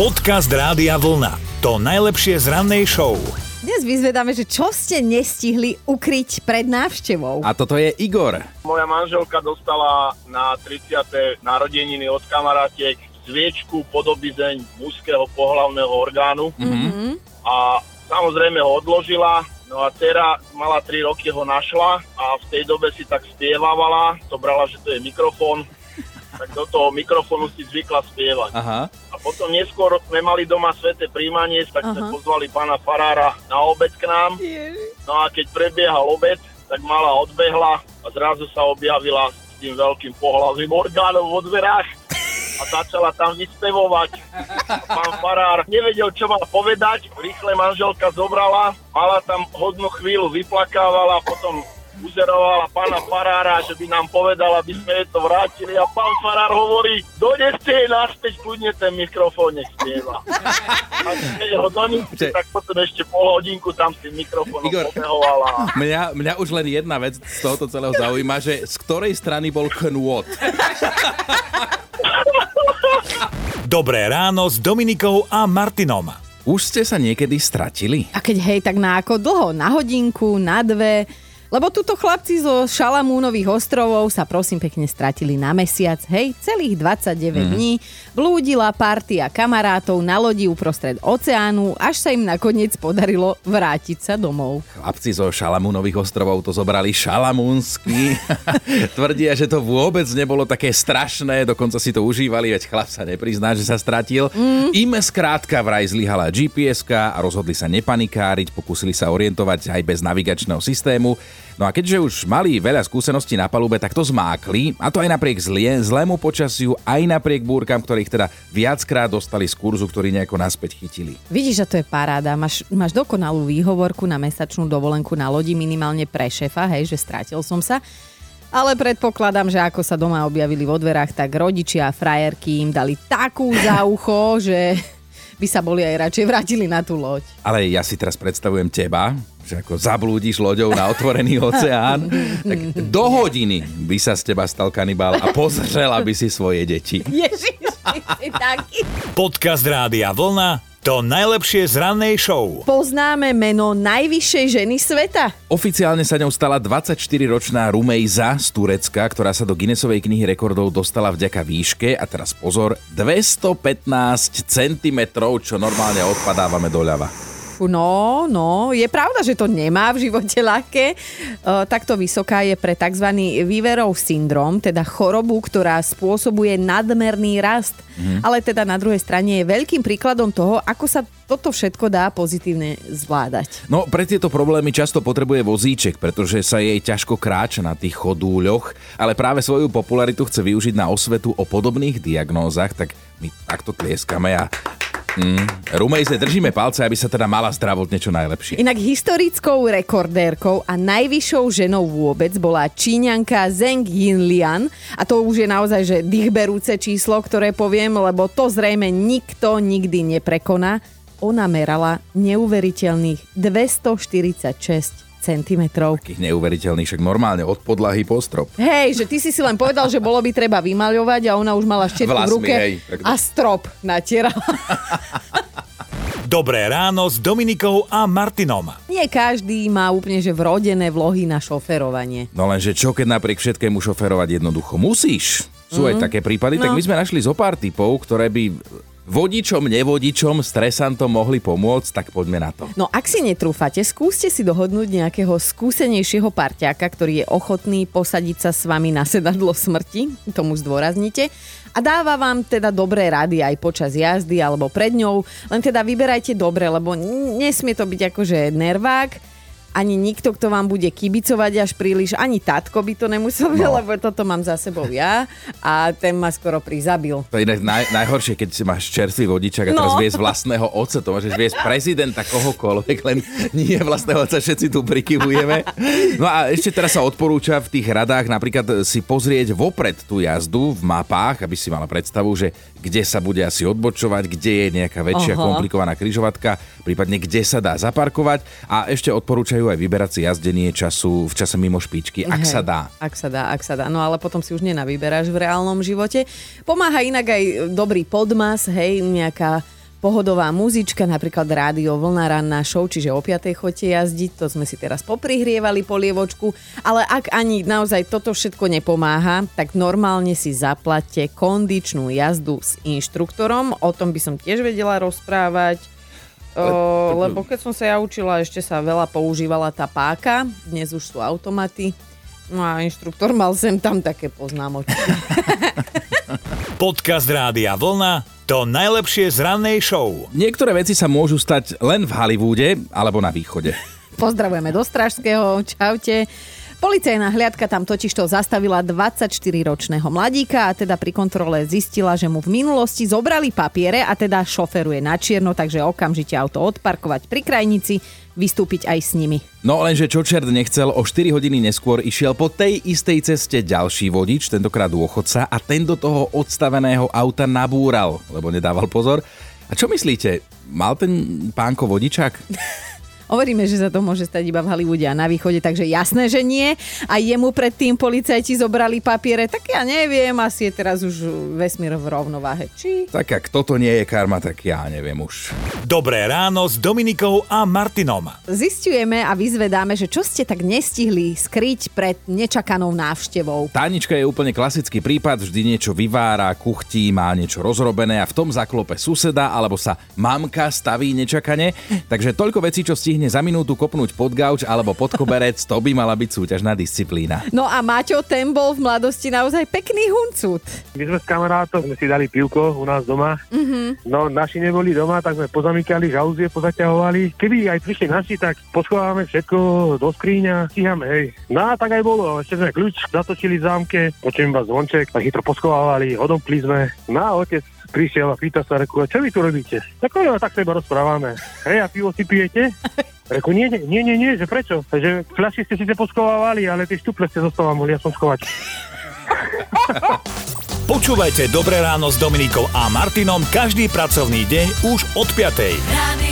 Podcast Rádia Vlna. To najlepšie z rannej show. Dnes vyzvedáme, že čo ste nestihli ukryť pred návštevou. A toto je Igor. Moja manželka dostala na 30. narodeniny od kamarátiek sviečku podobizeň mužského pohlavného orgánu Mhm. a samozrejme ho odložila. No a dcera mala 3 roky, ho našla a v tej dobe si tak spievávala, to brala, že to je mikrofón, tak do toho mikrofónu si zvykla spievať. Aha. Potom neskôr sme mali doma sveté príjmanie, tak sme Aha. pozvali pána Farára na obed k nám. No a keď prebiehal obed, tak mala odbehla a zrazu sa objavila s tým veľkým pohľavným orgánom vo dverách a začala tam vyspevovať. A pán Farár nevedel, čo má povedať, rýchle manželka zobrala, mala tam hodnú chvíľu, vyplakávala, potom uzerovala pána Farára, že by nám povedal, aby sme jej to vrátili a pán Farár hovorí, doneste jej naspäť, kľudne ten mikrofón nech spieva. A keď ho Že- tak potom ešte pol hodinku tam s tým mikrofónom Igor. pobehovala. Mňa, mňa už len jedna vec z tohoto celého zaujíma, že z ktorej strany bol knôt. Dobré ráno s Dominikou a Martinom. Už ste sa niekedy stratili? A keď hej, tak na ako dlho? Na hodinku, na dve? Lebo tuto chlapci zo Šalamúnových ostrovov sa prosím pekne stratili na mesiac. Hej, celých 29 mm. dní blúdila partia kamarátov na lodi uprostred oceánu, až sa im nakoniec podarilo vrátiť sa domov. Chlapci zo Šalamúnových ostrovov to zobrali šalamúnsky. Tvrdia, že to vôbec nebolo také strašné, dokonca si to užívali, veď chlap sa neprizná, že sa stratil. Mm. Im skrátka vraj zlyhala gps a rozhodli sa nepanikáriť, pokúsili sa orientovať aj bez navigačného systému. No a keďže už mali veľa skúseností na palube, tak to zmákli, a to aj napriek zlie, zlému počasiu, aj napriek búrkam, ktorých teda viackrát dostali z kurzu, ktorý nejako naspäť chytili. Vidíš, že to je paráda. Máš, máš dokonalú výhovorku na mesačnú dovolenku na lodi minimálne pre šefa, hej, že strátil som sa. Ale predpokladám, že ako sa doma objavili vo dverách, tak rodičia a frajerky im dali takú za ucho, že by sa boli aj radšej vrátili na tú loď. Ale ja si teraz predstavujem teba, že ako zablúdiš loďou na otvorený oceán, tak do hodiny by sa z teba stal kanibál a pozrela by si svoje deti. Ježiš, ty taký. Podcast Rádia Vlna. To najlepšie z rannej show. Poznáme meno najvyššej ženy sveta? Oficiálne sa ňou stala 24-ročná Rumejza z Turecka, ktorá sa do Guinnessovej knihy rekordov dostala vďaka výške, a teraz pozor, 215 cm, čo normálne odpadávame doľava. Fú, No, no, je pravda, že to nemá v živote ľahké. E, takto vysoká je pre tzv. výverov syndrom, teda chorobu, ktorá spôsobuje nadmerný rast. Mm. Ale teda na druhej strane je veľkým príkladom toho, ako sa toto všetko dá pozitívne zvládať. No, pre tieto problémy často potrebuje vozíček, pretože sa jej ťažko kráča na tých chodúľoch, ale práve svoju popularitu chce využiť na osvetu o podobných diagnózach, tak my takto tlieskame a mm, Rumejze držíme palce, aby sa teda mala zdravotne čo najlepšie. Inak historickou rekordérkou a najvyššou ženou vôbec bola Číňanka Zheng Yinlian a to už je naozaj že dýchberúce číslo, ktoré poviem, lebo to zrejme nikto nikdy neprekoná. Ona merala neuveriteľných 246 cm. Takých neuveriteľných, však normálne od podlahy po strop. Hej, že ty si si len povedal, že bolo by treba vymaľovať a ona už mala štetku v Vlasmi, ruke hej, tak- a strop natierala. Dobré ráno s Dominikou a Martinom. Nie každý má úplne že vrodené vlohy na šoferovanie. No lenže čo, keď napriek všetkému šoferovať jednoducho musíš? Sú aj také prípady, tak No. my sme našli zo pár typov, ktoré by vodičom, nevodičom, stresantom mohli pomôcť, tak poďme na to. No ak si netrúfate, skúste si dohodnúť nejakého skúsenejšieho parťáka, ktorý je ochotný posadiť sa s vami na sedadlo smrti, tomu zdôraznite, a dáva vám teda dobré rady aj počas jazdy alebo pred ňou, len teda vyberajte dobre, lebo nesmie to byť akože nervák, ani nikto, kto vám bude kibicovať až príliš, ani tatko by to nemusel, no. lebo toto mám za sebou ja a ten ma skoro prizabil. To je inak naj, najhoršie, keď si máš čerstvý vodičak a teraz No. viesť vlastného otca, to môžeš viesť prezidenta kohokoľvek, len nie vlastného otca, všetci tu prikyvujeme. No a ešte teraz sa odporúča v tých radách napríklad si pozrieť vopred tú jazdu v mapách, aby si mala predstavu, že kde sa bude asi odbočovať, kde je nejaká väčšia Aha. komplikovaná kryžovatka, prípadne kde sa dá zaparkovať a ešte odporúčajú aj vyberať si jazdenie času v čase mimo špičky, ak Hej, sa dá. Ak sa dá, ak sa dá. No ale potom si už nenavyberáš v reálnom živote. Pomáha inak aj dobrý podmas, hej, nejaká pohodová muzička, napríklad rádio Vlna ranná show, čiže o 5. chodte jazdiť, to sme si teraz poprihrievali polievočku, ale ak ani naozaj toto všetko nepomáha, tak normálne si zaplatte kondičnú jazdu s inštruktorom, o tom by som tiež vedela rozprávať. Lebo keď som sa ja učila, ešte sa veľa používala tá páka, dnes už sú automaty. No a inštruktor mal sem tam také poznámočky. Podcast Rádia Vlna to najlepšie z rannej show. Niektoré veci sa môžu stať len v Hollywoode alebo na východe. Pozdravujeme do Stražského, čaute. Policajná hliadka tam totižto zastavila 24-ročného mladíka a teda pri kontrole zistila, že mu v minulosti zobrali papiere a teda šoferuje na čierno, takže okamžite auto odparkovať pri krajnici, vystúpiť aj s nimi. No lenže čo čert nechcel, o 4 hodiny neskôr išiel po tej istej ceste ďalší vodič, tentokrát dôchodca a ten do toho odstaveného auta nabúral, lebo nedával pozor. A čo myslíte, mal ten pánko vodičák? Hovoríme, že sa to môže stať iba v Hollywoode a na východe, takže jasné, že nie. A jemu predtým policajti zobrali papiere, tak ja neviem, asi je teraz už vesmír v rovnováhe. Či? Tak ak toto nie je karma, tak ja neviem už. Dobré ráno s Dominikou a Martinom. Zistujeme a vyzvedáme, že čo ste tak nestihli skryť pred nečakanou návštevou. Tánička je úplne klasický prípad, vždy niečo vyvára, kuchtí, má niečo rozrobené a v tom zaklope suseda alebo sa mamka staví nečakane. Takže toľko vecí, čo stihne stihne za minútu kopnúť pod gauč alebo pod koberec, to by mala byť súťažná disciplína. No a Maťo, ten bol v mladosti naozaj pekný huncut. My sme s kamarátom sme si dali pivko u nás doma. Mm-hmm. No naši neboli doma, tak sme pozamykali žauzie, pozaťahovali. Keby aj prišli naši, tak poschovávame všetko do skríňa, stíhame, hej. No a tak aj bolo. Ešte sme kľúč zatočili v zámke, počujem iba zvonček, tak chytro poschovávali, odomkli sme. No a otec prišiel a pýta sa, reku, čo vy tu robíte? Tak no, tak sa iba rozprávame. Hej, a pivo si pijete? Reku, nie, nie, nie, nie, že prečo? Že fľaši ste síce poskovávali, ale tie štuple ste zostávam mohli som schovať. Počúvajte Dobré ráno s Dominikou a Martinom každý pracovný deň už od 5.